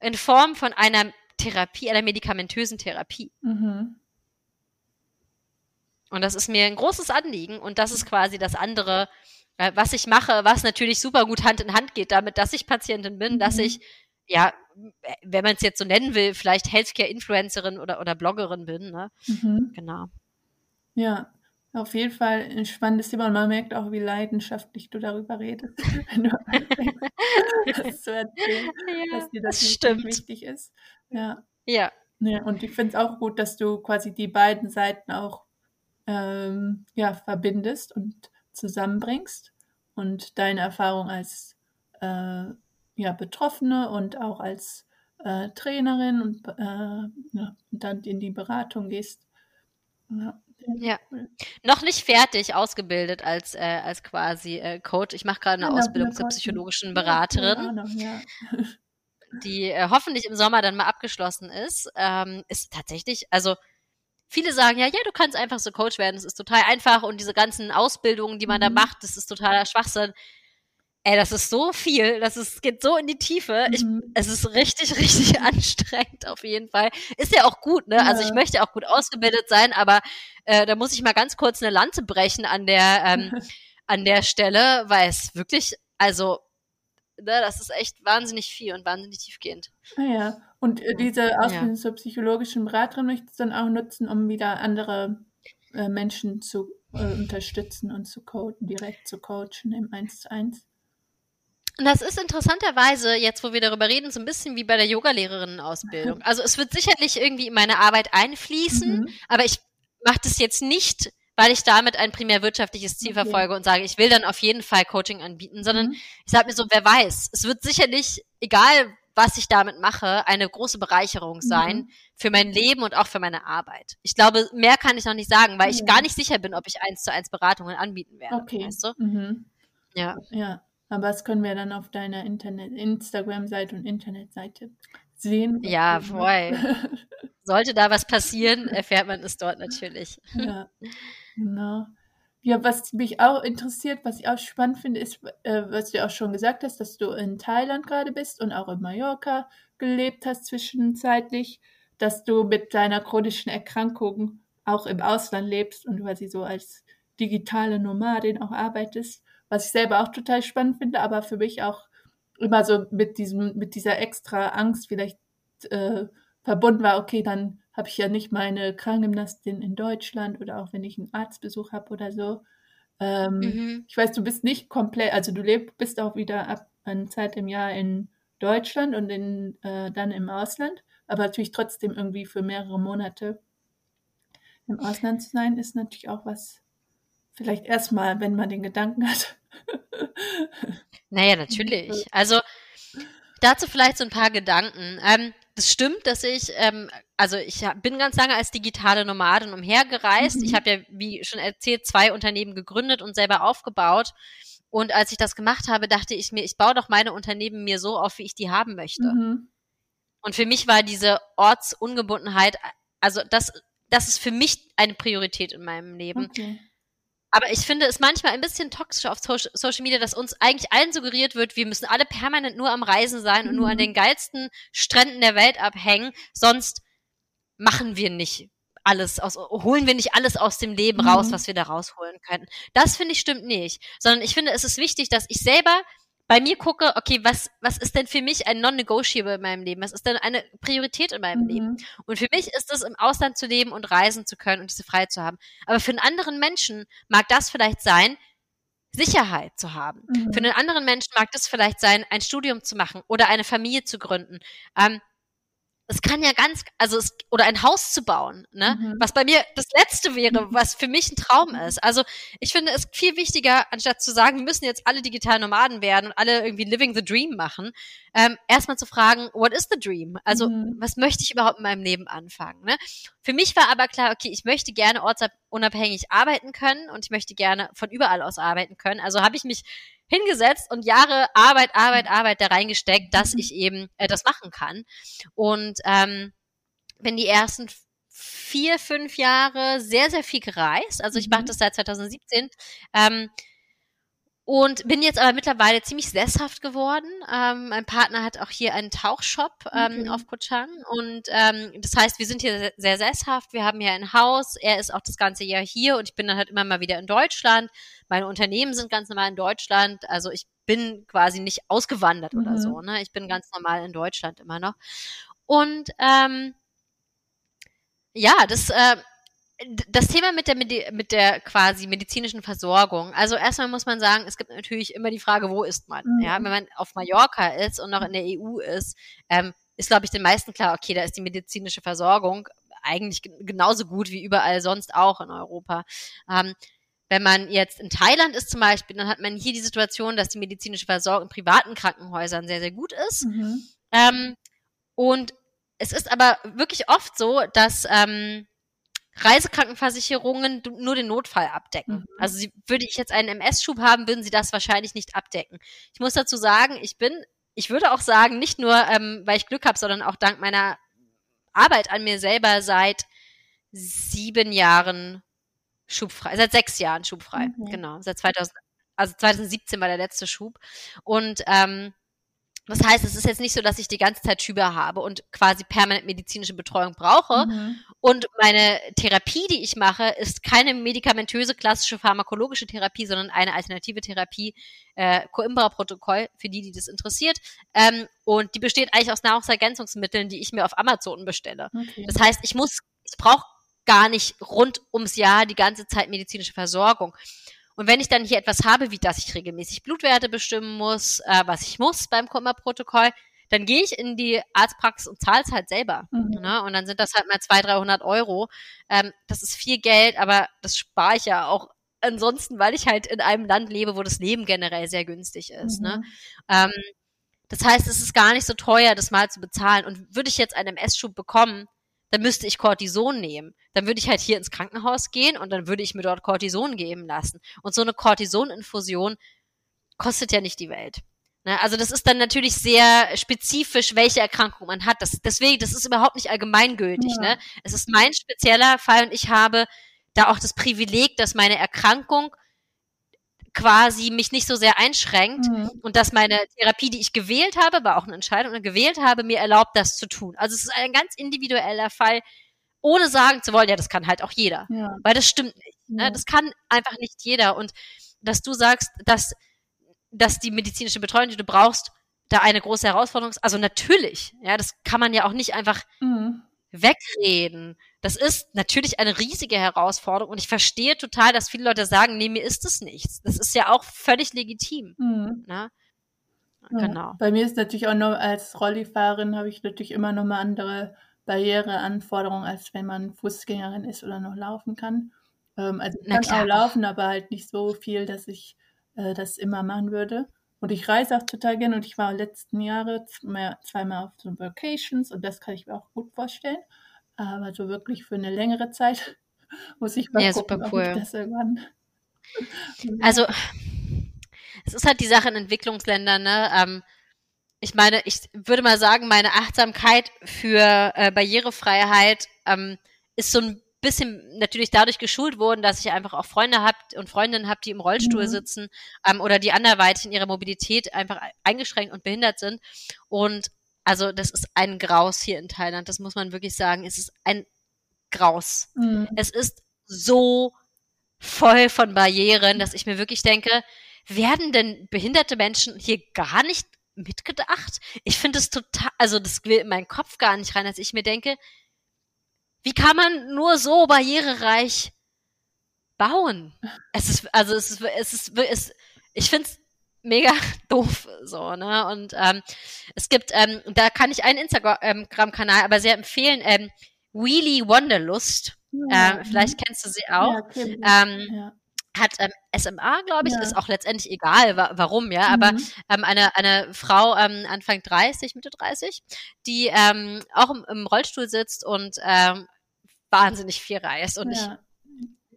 in Form von einer Therapie, einer medikamentösen Therapie. Mhm. Und das ist mir ein großes Anliegen und das ist quasi das andere, äh, was ich mache, was natürlich super gut Hand in Hand geht damit, dass ich Patientin bin, dass Mhm. ich, ja, wenn man es jetzt so nennen will, vielleicht Healthcare-Influencerin oder, oder Bloggerin bin, ne? Mhm. Genau. Ja, auf jeden Fall ein spannendes Thema und man merkt auch, wie leidenschaftlich du darüber redest, wenn du das zu erzählen, Ja, dass dir das, das stimmt. wichtig ist. Ja, Ja, ja und ich finde es auch gut, dass du quasi die beiden Seiten auch ähm, ja, verbindest und zusammenbringst und deine Erfahrung als äh, ja, Betroffene und auch als äh, Trainerin und, äh, ja, dann in die Beratung gehst. Ja, Ja. Noch nicht fertig ausgebildet als, äh, als quasi äh, Coach. Ich mache gerade eine Ja, Ausbildung zur psychologischen Beraterin. ja. die äh, hoffentlich im Sommer dann mal abgeschlossen ist, ähm, ist tatsächlich, also viele sagen ja, ja, du kannst einfach so Coach werden, es ist total einfach und diese ganzen Ausbildungen, die man da Mhm. macht, das ist totaler Schwachsinn. Ey, das ist so viel, das ist, geht so in die Tiefe. Ich, Mhm. es ist richtig, richtig anstrengend auf jeden Fall. Ist ja auch gut, ne? Also Ja. ich möchte auch gut ausgebildet sein, aber äh, da muss ich mal ganz kurz eine Lanze brechen an der ähm, an der Stelle, weil es wirklich, also ne, das ist echt wahnsinnig viel und wahnsinnig tiefgehend. Ah ja, und äh, diese Ausbildung zur psychologischen Beraterin möchtest du dann auch nutzen, um wieder andere äh, Menschen zu äh, unterstützen und zu coachen, direkt zu coachen im 1 zu 1. Und das ist interessanterweise, jetzt wo wir darüber reden, so ein bisschen wie bei der Yogalehrerinnenausbildung. Also es wird sicherlich irgendwie in meine Arbeit einfließen, mhm. aber ich mache das jetzt nicht, weil ich damit ein primär wirtschaftliches Ziel okay. verfolge und sage, ich will dann auf jeden Fall Coaching anbieten, sondern mhm. ich sage mir so, wer weiß, es wird sicherlich, egal was ich damit mache, eine große Bereicherung sein mhm. für mein Leben und auch für meine Arbeit. Ich glaube, mehr kann ich noch nicht sagen, weil ich gar nicht sicher bin, ob ich eins zu eins Beratungen anbieten werde. Okay. Weißt du? Mhm. Ja. Ja. Aber das können wir dann auf deiner Internet, Instagram-Seite und Internetseite sehen. Ja, voll. Sollte da was passieren, erfährt man es dort natürlich. Ja, genau. Ja, was mich auch interessiert, was ich auch spannend finde, ist, äh, was du auch schon gesagt hast, dass du in Thailand gerade bist und auch in Mallorca gelebt hast zwischenzeitlich, dass du mit deiner chronischen Erkrankung auch im Ausland lebst und quasi so als digitale Nomadin auch arbeitest was ich selber auch total spannend finde, aber für mich auch immer so mit diesem, mit dieser extra Angst vielleicht äh, verbunden war, okay, dann habe ich ja nicht meine Krankengymnastin in Deutschland oder auch wenn ich einen Arztbesuch habe oder so. Ähm, mhm. Ich weiß, du bist nicht komplett, also du lebst, bist auch wieder ab einer Zeit im Jahr in Deutschland und in, äh, dann im Ausland, aber natürlich trotzdem irgendwie für mehrere Monate im Ausland zu sein, ist natürlich auch was, Vielleicht erstmal, wenn man den Gedanken hat. Naja, natürlich. Also dazu vielleicht so ein paar Gedanken. Ähm, das stimmt, dass ich, ähm, also ich bin ganz lange als digitale Nomadin umhergereist. Mhm. Ich habe ja, wie schon erzählt, zwei Unternehmen gegründet und selber aufgebaut. Und als ich das gemacht habe, dachte ich mir, ich baue doch meine Unternehmen mir so auf, wie ich die haben möchte. Mhm. Und für mich war diese Ortsungebundenheit, also das, das ist für mich eine Priorität in meinem Leben. Okay. Aber ich finde es manchmal ein bisschen toxisch auf Social Media, dass uns eigentlich allen suggeriert wird, wir müssen alle permanent nur am Reisen sein mhm. und nur an mhm. den geilsten Stränden der Welt abhängen, sonst machen wir nicht alles aus, holen wir nicht alles aus dem Leben mhm. raus, was wir da rausholen könnten. Das finde ich stimmt nicht, sondern ich finde, es ist wichtig, dass ich selber bei mir gucke, okay, was, was ist denn für mich ein Non-Negotiable in meinem Leben? Was ist denn eine Priorität in meinem mhm. Leben? Und für mich ist es, im Ausland zu leben und reisen zu können und diese Freiheit zu haben. Aber für einen anderen Menschen mag das vielleicht sein, Sicherheit zu haben. Mhm. Für einen anderen Menschen mag das vielleicht sein, ein Studium zu machen oder eine Familie zu gründen. Ähm, es kann ja ganz, also es, oder ein Haus zu bauen, ne? Mhm. Was bei mir das Letzte wäre, was für mich ein Traum ist. Also ich finde es viel wichtiger, anstatt zu sagen, wir müssen jetzt alle digital Nomaden werden und alle irgendwie living the dream machen, ähm, erstmal zu fragen, what is the dream? Also mhm. was möchte ich überhaupt in meinem Leben anfangen? Ne? Für mich war aber klar, okay, ich möchte gerne ortsunabhängig arbeiten können und ich möchte gerne von überall aus arbeiten können. Also habe ich mich hingesetzt und Jahre Arbeit, Arbeit, Arbeit da reingesteckt, dass ich eben äh, das machen kann. Und ähm, bin die ersten vier, fünf Jahre sehr, sehr viel gereist. Also ich mache mhm. das seit 2017. Ähm, und bin jetzt aber mittlerweile ziemlich sesshaft geworden. Ähm, mein Partner hat auch hier einen Tauchshop ähm, okay. auf Koh Chang und ähm, das heißt, wir sind hier sehr sesshaft. Wir haben hier ein Haus. Er ist auch das ganze Jahr hier und ich bin dann halt immer mal wieder in Deutschland. Meine Unternehmen sind ganz normal in Deutschland. Also ich bin quasi nicht ausgewandert mhm. oder so. Ne? Ich bin ganz normal in Deutschland immer noch. Und ähm, ja, das äh, das Thema mit der, mit der quasi medizinischen Versorgung. Also erstmal muss man sagen, es gibt natürlich immer die Frage, wo ist man? Mhm. Ja, wenn man auf Mallorca ist und noch in der EU ist, ähm, ist glaube ich den meisten klar, okay, da ist die medizinische Versorgung eigentlich genauso gut wie überall sonst auch in Europa. Ähm, wenn man jetzt in Thailand ist zum Beispiel, dann hat man hier die Situation, dass die medizinische Versorgung in privaten Krankenhäusern sehr, sehr gut ist. Mhm. Ähm, und es ist aber wirklich oft so, dass ähm, Reisekrankenversicherungen nur den Notfall abdecken. Mhm. Also sie, würde ich jetzt einen MS-Schub haben, würden sie das wahrscheinlich nicht abdecken. Ich muss dazu sagen, ich bin, ich würde auch sagen, nicht nur, ähm, weil ich Glück habe, sondern auch dank meiner Arbeit an mir selber seit sieben Jahren schubfrei, seit sechs Jahren schubfrei, mhm. genau, seit 2000, also 2017 war der letzte Schub und ähm, das heißt, es ist jetzt nicht so, dass ich die ganze Zeit Schübe habe und quasi permanent medizinische Betreuung brauche. Mhm. Und meine Therapie, die ich mache, ist keine medikamentöse klassische pharmakologische Therapie, sondern eine alternative Therapie, äh, Coimbra-Protokoll, für die, die das interessiert. Ähm, und die besteht eigentlich aus Nahrungsergänzungsmitteln, die ich mir auf Amazon bestelle. Okay. Das heißt, ich muss, ich brauche gar nicht rund ums Jahr die ganze Zeit medizinische Versorgung. Und wenn ich dann hier etwas habe, wie dass ich regelmäßig Blutwerte bestimmen muss, äh, was ich muss beim Kummerprotokoll, dann gehe ich in die Arztpraxis und zahle es halt selber. Mhm. Ne? Und dann sind das halt mal 200, 300 Euro. Ähm, das ist viel Geld, aber das spare ich ja auch ansonsten, weil ich halt in einem Land lebe, wo das Leben generell sehr günstig ist. Ne? Mhm. Ne? Ähm, das heißt, es ist gar nicht so teuer, das mal zu bezahlen. Und würde ich jetzt einen MS-Schub bekommen, dann müsste ich Cortison nehmen. Dann würde ich halt hier ins Krankenhaus gehen und dann würde ich mir dort Cortison geben lassen. Und so eine Cortisoninfusion kostet ja nicht die Welt. Ne? Also das ist dann natürlich sehr spezifisch, welche Erkrankung man hat. Das, deswegen, das ist überhaupt nicht allgemeingültig. Ja. Ne? Es ist mein spezieller Fall und ich habe da auch das Privileg, dass meine Erkrankung quasi mich nicht so sehr einschränkt mhm. und dass meine Therapie, die ich gewählt habe, war auch eine Entscheidung, und gewählt habe, mir erlaubt, das zu tun. Also es ist ein ganz individueller Fall, ohne sagen zu wollen, ja, das kann halt auch jeder. Ja. Weil das stimmt nicht. Ne? Ja. Das kann einfach nicht jeder. Und dass du sagst, dass, dass die medizinische Betreuung, die du brauchst, da eine große Herausforderung ist. Also natürlich, ja, das kann man ja auch nicht einfach mhm wegreden. Das ist natürlich eine riesige Herausforderung und ich verstehe total, dass viele Leute sagen, nee, mir ist es nichts. Das ist ja auch völlig legitim. Mhm. Ne? Genau. bei mir ist natürlich auch noch als Rollifahrerin habe ich natürlich immer noch mal andere Barriereanforderungen, als wenn man Fußgängerin ist oder noch laufen kann. Ähm, also ich kann auch laufen, aber halt nicht so viel, dass ich äh, das immer machen würde. Und ich reise auch total gerne und ich war letzten Jahre zweimal auf so Vacations und das kann ich mir auch gut vorstellen. Aber so wirklich für eine längere Zeit muss ich mal ja, gucken, super cool. ob ich das irgendwann. Also es ist halt die Sache in Entwicklungsländern, ne? Ähm, ich meine, ich würde mal sagen, meine Achtsamkeit für äh, Barrierefreiheit ähm, ist so ein bisschen natürlich dadurch geschult worden, dass ich einfach auch Freunde habt und Freundinnen habe, die im Rollstuhl mhm. sitzen ähm, oder die anderweitig in ihrer Mobilität einfach eingeschränkt und behindert sind. Und also das ist ein Graus hier in Thailand, das muss man wirklich sagen. Es ist ein Graus. Mhm. Es ist so voll von Barrieren, dass ich mir wirklich denke, werden denn behinderte Menschen hier gar nicht mitgedacht? Ich finde es total, also das will in meinen Kopf gar nicht rein, dass ich mir denke, wie kann man nur so barrierereich bauen? Es ist, also es ist, es ist, es, ich finde es mega doof so, ne? Und ähm, es gibt, ähm, da kann ich einen Instagram-Kanal aber sehr empfehlen, ähm, Wheelie Wanderlust. Ja. Ähm, vielleicht kennst du sie auch. Ja, okay. ähm, ja. Hat ähm, SMA, glaube ich, ja. ist auch letztendlich egal, wa warum, ja. Mhm. Aber ähm, eine, eine Frau ähm, Anfang 30, Mitte 30, die ähm, auch im, im Rollstuhl sitzt und ähm, wahnsinnig viel reist. Und ja.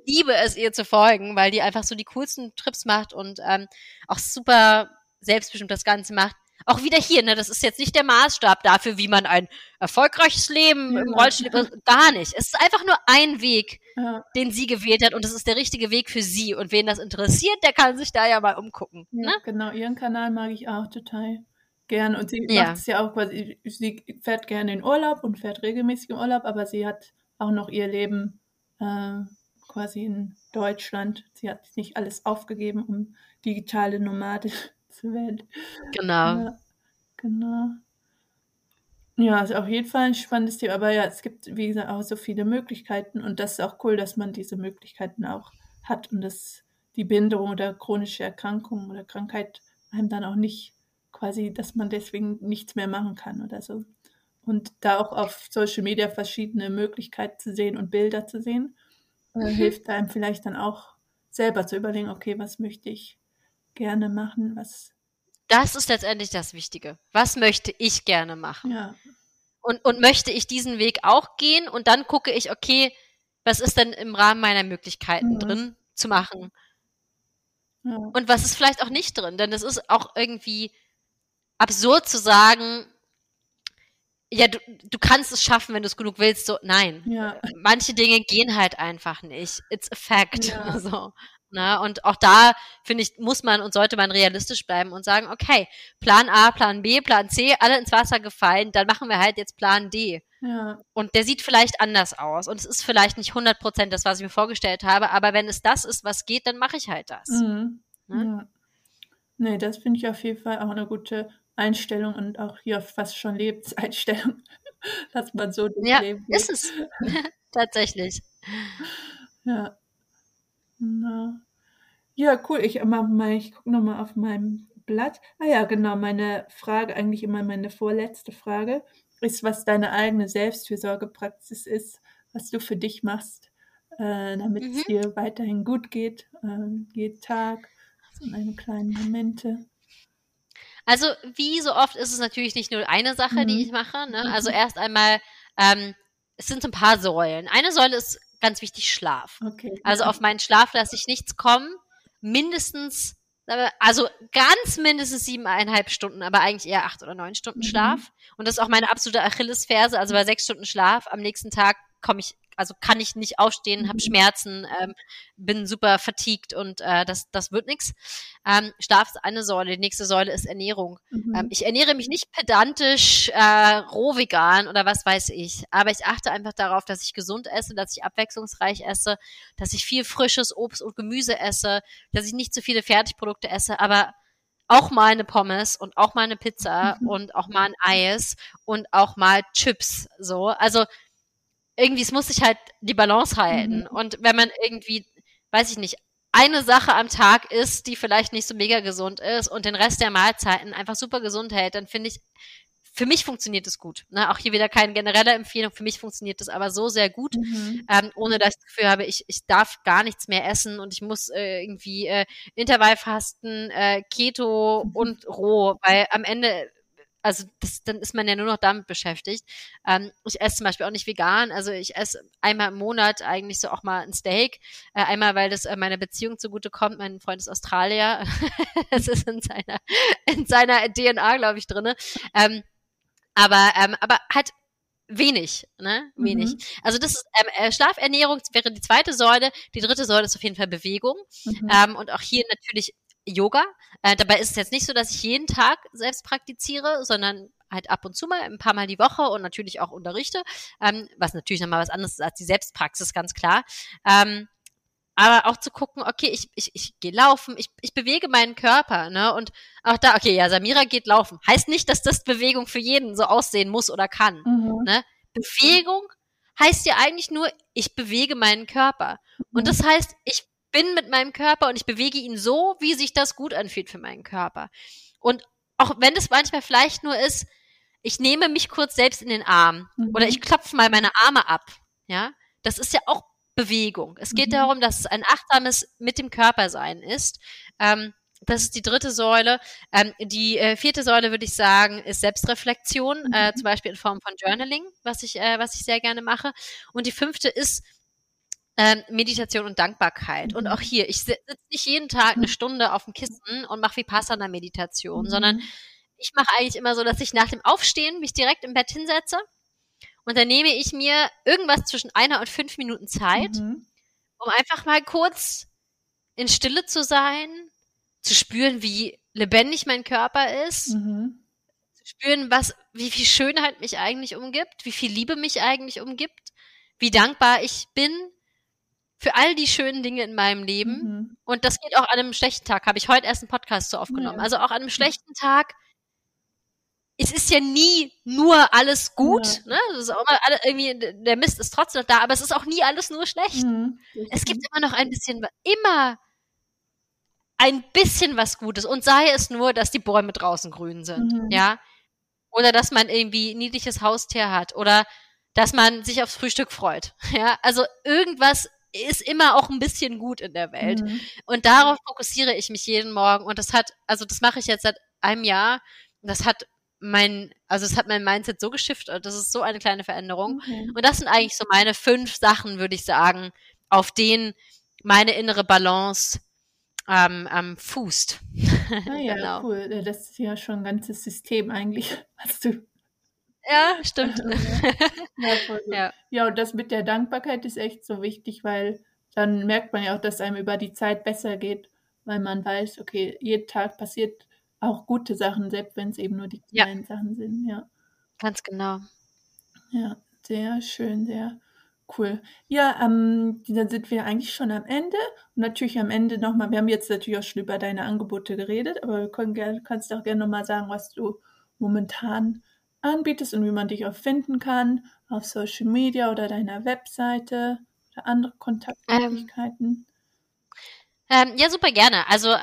ich liebe es, ihr zu folgen, weil die einfach so die coolsten Trips macht und ähm, auch super selbstbestimmt das Ganze macht. Auch wieder hier, ne, das ist jetzt nicht der Maßstab dafür, wie man ein erfolgreiches Leben ja. im Rollstuhl, gar nicht. Es ist einfach nur ein Weg, ja. den sie gewählt hat und es ist der richtige Weg für sie. Und wen das interessiert, der kann sich da ja mal umgucken. Ja, ne? Genau, ihren Kanal mag ich auch total gern und sie macht es ja auch quasi, sie fährt gerne in Urlaub und fährt regelmäßig im Urlaub, aber sie hat auch noch ihr Leben äh, quasi in Deutschland. Sie hat nicht alles aufgegeben, um digitale Nomade zu werden. Genau. Ja, genau. Ja, ist auf jeden Fall ein spannendes Thema. Aber ja, es gibt, wie gesagt, auch so viele Möglichkeiten und das ist auch cool, dass man diese Möglichkeiten auch hat und dass die Behinderung oder chronische Erkrankung oder Krankheit einem dann auch nicht quasi, dass man deswegen nichts mehr machen kann oder so und da auch auf Social Media verschiedene Möglichkeiten zu sehen und Bilder zu sehen, äh, mhm. hilft einem vielleicht dann auch selber zu überlegen, okay, was möchte ich gerne machen, was. Das ist letztendlich das Wichtige. Was möchte ich gerne machen? Ja. Und, und möchte ich diesen Weg auch gehen? Und dann gucke ich, okay, was ist denn im Rahmen meiner Möglichkeiten mhm. drin zu machen? Ja. Und was ist vielleicht auch nicht drin? Denn es ist auch irgendwie absurd zu sagen, ja, du, du kannst es schaffen, wenn du es genug willst. So, nein. Ja. Manche Dinge gehen halt einfach nicht. It's a fact. Ja. So. Na, ne? und auch da, finde ich, muss man und sollte man realistisch bleiben und sagen, okay, Plan A, Plan B, Plan C, alle ins Wasser gefallen, dann machen wir halt jetzt Plan D. Ja. Und der sieht vielleicht anders aus. Und es ist vielleicht nicht 100 Prozent das, was ich mir vorgestellt habe, aber wenn es das ist, was geht, dann mache ich halt das. Mhm. Ne? Ja. Nee, das finde ich auf jeden Fall auch eine gute Einstellung und auch hier fast schon Lebenseinstellung. dass man so ja, ist es. Tatsächlich. Ja. Na. Ja, cool. Ich, mal, ich gucke nochmal auf meinem Blatt. Ah ja, genau. Meine Frage, eigentlich immer meine vorletzte Frage, ist, was deine eigene Selbstfürsorgepraxis ist, was du für dich machst, äh, damit mhm. es dir weiterhin gut geht, äh, jeden Tag, so eine kleinen Momente. Also wie so oft ist es natürlich nicht nur eine Sache, mhm. die ich mache. Ne? Also mhm. erst einmal, ähm, es sind ein paar Säulen. Eine Säule ist ganz wichtig, Schlaf. Okay. Also auf meinen Schlaf lasse ich nichts kommen. Mindestens, also ganz mindestens siebeneinhalb Stunden, aber eigentlich eher acht oder neun Stunden mhm. Schlaf. Und das ist auch meine absolute Achillesferse. Also bei sechs Stunden Schlaf am nächsten Tag komme ich also kann ich nicht aufstehen, habe mhm. Schmerzen, ähm, bin super fatigued und äh, das, das wird nichts. Ähm, Schlaf ist eine Säule, die nächste Säule ist Ernährung. Mhm. Ähm, ich ernähre mich nicht pedantisch, äh, roh vegan oder was weiß ich, aber ich achte einfach darauf, dass ich gesund esse, dass ich abwechslungsreich esse, dass ich viel frisches Obst und Gemüse esse, dass ich nicht zu viele Fertigprodukte esse, aber auch mal eine Pommes und auch mal eine Pizza mhm. und auch mal ein Eis und auch mal Chips. So, also irgendwie, es muss sich halt die Balance halten. Mhm. Und wenn man irgendwie, weiß ich nicht, eine Sache am Tag isst, die vielleicht nicht so mega gesund ist und den Rest der Mahlzeiten einfach super gesund hält, dann finde ich, für mich funktioniert es gut. Ne? Auch hier wieder keine generelle Empfehlung. Für mich funktioniert das aber so sehr gut, mhm. ähm, ohne dass ich das Gefühl habe, ich, ich darf gar nichts mehr essen und ich muss äh, irgendwie äh, Intervallfasten, äh, Keto mhm. und roh, weil am Ende also das, dann ist man ja nur noch damit beschäftigt. Ähm, ich esse zum Beispiel auch nicht vegan, also ich esse einmal im Monat eigentlich so auch mal ein Steak. Äh, einmal, weil das äh, meiner Beziehung zugute kommt. Mein Freund ist Australier. das ist in seiner, in seiner DNA, glaube ich, drinne. Ähm, aber, ähm, aber halt wenig, ne? Wenig. Mhm. Also das ist ähm, äh, Schlafernährung wäre die zweite Säule. Die dritte Säule ist auf jeden Fall Bewegung. Mhm. Ähm, und auch hier natürlich Yoga. Äh, dabei ist es jetzt nicht so, dass ich jeden Tag selbst praktiziere, sondern halt ab und zu mal, ein paar Mal die Woche und natürlich auch unterrichte, ähm, was natürlich nochmal was anderes ist als die Selbstpraxis, ganz klar. Ähm, aber auch zu gucken, okay, ich, ich, ich gehe laufen, ich, ich bewege meinen Körper, ne? Und auch da, okay, ja, Samira geht laufen. Heißt nicht, dass das Bewegung für jeden so aussehen muss oder kann. Mhm. Ne? Bewegung heißt ja eigentlich nur, ich bewege meinen Körper. Und mhm. das heißt, ich bin mit meinem Körper und ich bewege ihn so, wie sich das gut anfühlt für meinen Körper. Und auch wenn es manchmal vielleicht nur ist, ich nehme mich kurz selbst in den Arm mhm. oder ich klopfe mal meine Arme ab. Ja, das ist ja auch Bewegung. Es geht mhm. darum, dass es ein achtsames mit dem Körper sein ist. Ähm, das ist die dritte Säule. Ähm, die äh, vierte Säule würde ich sagen ist Selbstreflexion, mhm. äh, zum Beispiel in Form von Journaling, was ich äh, was ich sehr gerne mache. Und die fünfte ist ähm, Meditation und Dankbarkeit. Mhm. Und auch hier, ich sitze nicht jeden Tag eine Stunde auf dem Kissen und mache Vipassana Meditation, mhm. sondern ich mache eigentlich immer so, dass ich nach dem Aufstehen mich direkt im Bett hinsetze und dann nehme ich mir irgendwas zwischen einer und fünf Minuten Zeit, mhm. um einfach mal kurz in Stille zu sein, zu spüren, wie lebendig mein Körper ist, mhm. zu spüren, was, wie viel Schönheit mich eigentlich umgibt, wie viel Liebe mich eigentlich umgibt, wie dankbar ich bin für all die schönen Dinge in meinem Leben. Mhm. Und das geht auch an einem schlechten Tag. Habe ich heute erst einen Podcast so aufgenommen. Ja. Also auch an einem schlechten Tag. Es ist ja nie nur alles gut. Ja. Ne? Das ist auch mal alle, irgendwie, der Mist ist trotzdem noch da, aber es ist auch nie alles nur schlecht. Mhm. Es gibt immer noch ein bisschen, immer ein bisschen was Gutes. Und sei es nur, dass die Bäume draußen grün sind. Mhm. Ja. Oder dass man irgendwie ein niedliches Haustier hat. Oder dass man sich aufs Frühstück freut. Ja. Also irgendwas ist immer auch ein bisschen gut in der Welt. Mhm. Und darauf fokussiere ich mich jeden Morgen. Und das hat, also das mache ich jetzt seit einem Jahr. Das hat mein, also es hat mein Mindset so geschifft. Das ist so eine kleine Veränderung. Okay. Und das sind eigentlich so meine fünf Sachen, würde ich sagen, auf denen meine innere Balance ähm, ähm, fußt. Ah ja, genau. cool. Das ist ja schon ein ganzes System eigentlich, was du ja, stimmt. ja, voll gut. ja. ja, und das mit der Dankbarkeit ist echt so wichtig, weil dann merkt man ja auch, dass einem über die Zeit besser geht, weil man weiß, okay, jeden Tag passiert auch gute Sachen, selbst wenn es eben nur die kleinen ja. Sachen sind, ja. Ganz genau. Ja, sehr schön, sehr cool. Ja, ähm, dann sind wir eigentlich schon am Ende. Und natürlich am Ende nochmal, wir haben jetzt natürlich auch schon über deine Angebote geredet, aber wir können gerne, kannst auch gerne nochmal sagen, was du momentan anbietest und wie man dich auch finden kann auf Social Media oder deiner Webseite oder andere Kontaktmöglichkeiten. Ähm, ähm, ja, super gerne. Also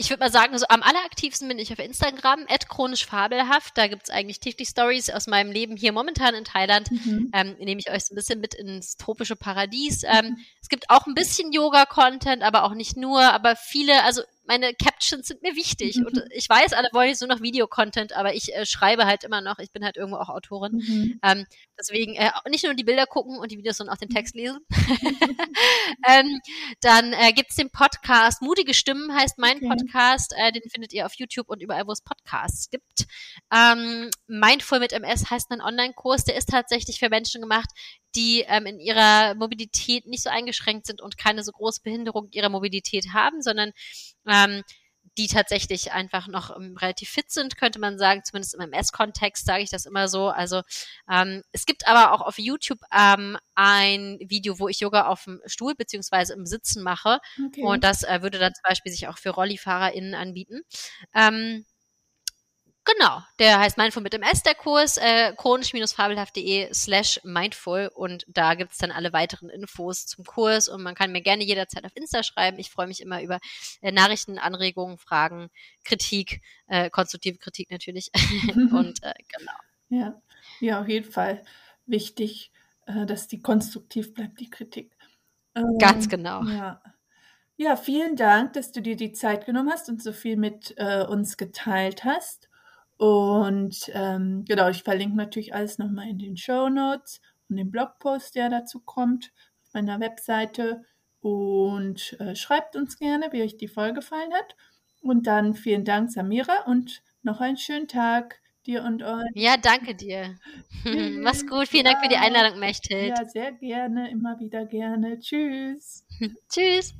ich würde mal sagen, so am alleraktivsten bin ich auf Instagram, chronisch fabelhaft. Da gibt es eigentlich täglich Stories aus meinem Leben hier momentan in Thailand. Mhm. Ähm, nehme ich euch so ein bisschen mit ins tropische Paradies. Ähm, mhm. Es gibt auch ein bisschen Yoga-Content, aber auch nicht nur, aber viele, also meine Captions sind mir wichtig. Mhm. Und ich weiß, alle wollen jetzt nur noch Videocontent, aber ich äh, schreibe halt immer noch. Ich bin halt irgendwo auch Autorin. Mhm. Ähm, deswegen äh, nicht nur die Bilder gucken und die Videos, sondern auch den Text lesen. ähm, dann äh, gibt den Podcast Mutige Stimmen heißt mein okay. Podcast. Äh, den findet ihr auf YouTube und überall, wo es Podcasts gibt. Ähm, Mindful mit MS heißt ein Online-Kurs. Der ist tatsächlich für Menschen gemacht, die ähm, in ihrer Mobilität nicht so eingeschränkt sind und keine so große Behinderung ihrer Mobilität haben, sondern ähm, die tatsächlich einfach noch ähm, relativ fit sind, könnte man sagen, zumindest im MS-Kontext sage ich das immer so. Also ähm, es gibt aber auch auf YouTube ähm, ein Video, wo ich Yoga auf dem Stuhl beziehungsweise im Sitzen mache. Okay. Und das äh, würde dann zum Beispiel sich auch für RollifahrerInnen anbieten. Ähm, Genau, der heißt Mindful mit MS, der Kurs, äh, chronisch-fabelhaft.de slash mindful und da gibt's dann alle weiteren Infos zum Kurs und man kann mir gerne jederzeit auf Insta schreiben. Ich freue mich immer über äh, Nachrichten, Anregungen, Fragen, Kritik, äh, konstruktive Kritik natürlich und äh, genau. Ja. ja, auf jeden Fall wichtig, äh, dass die konstruktiv bleibt, die Kritik. Ähm, Ganz genau. Ja. ja, vielen Dank, dass du dir die Zeit genommen hast und so viel mit äh, uns geteilt hast. Und ähm, genau, ich verlinke natürlich alles nochmal in den Show Notes und den Blogpost, der dazu kommt, auf meiner Webseite. Und äh, schreibt uns gerne, wie euch die Folge gefallen hat. Und dann vielen Dank, Samira, und noch einen schönen Tag dir und euch. Ja, danke dir. Mach's gut. Vielen ja. Dank für die Einladung, Mechthild. Ja, sehr gerne, immer wieder gerne. Tschüss. Tschüss.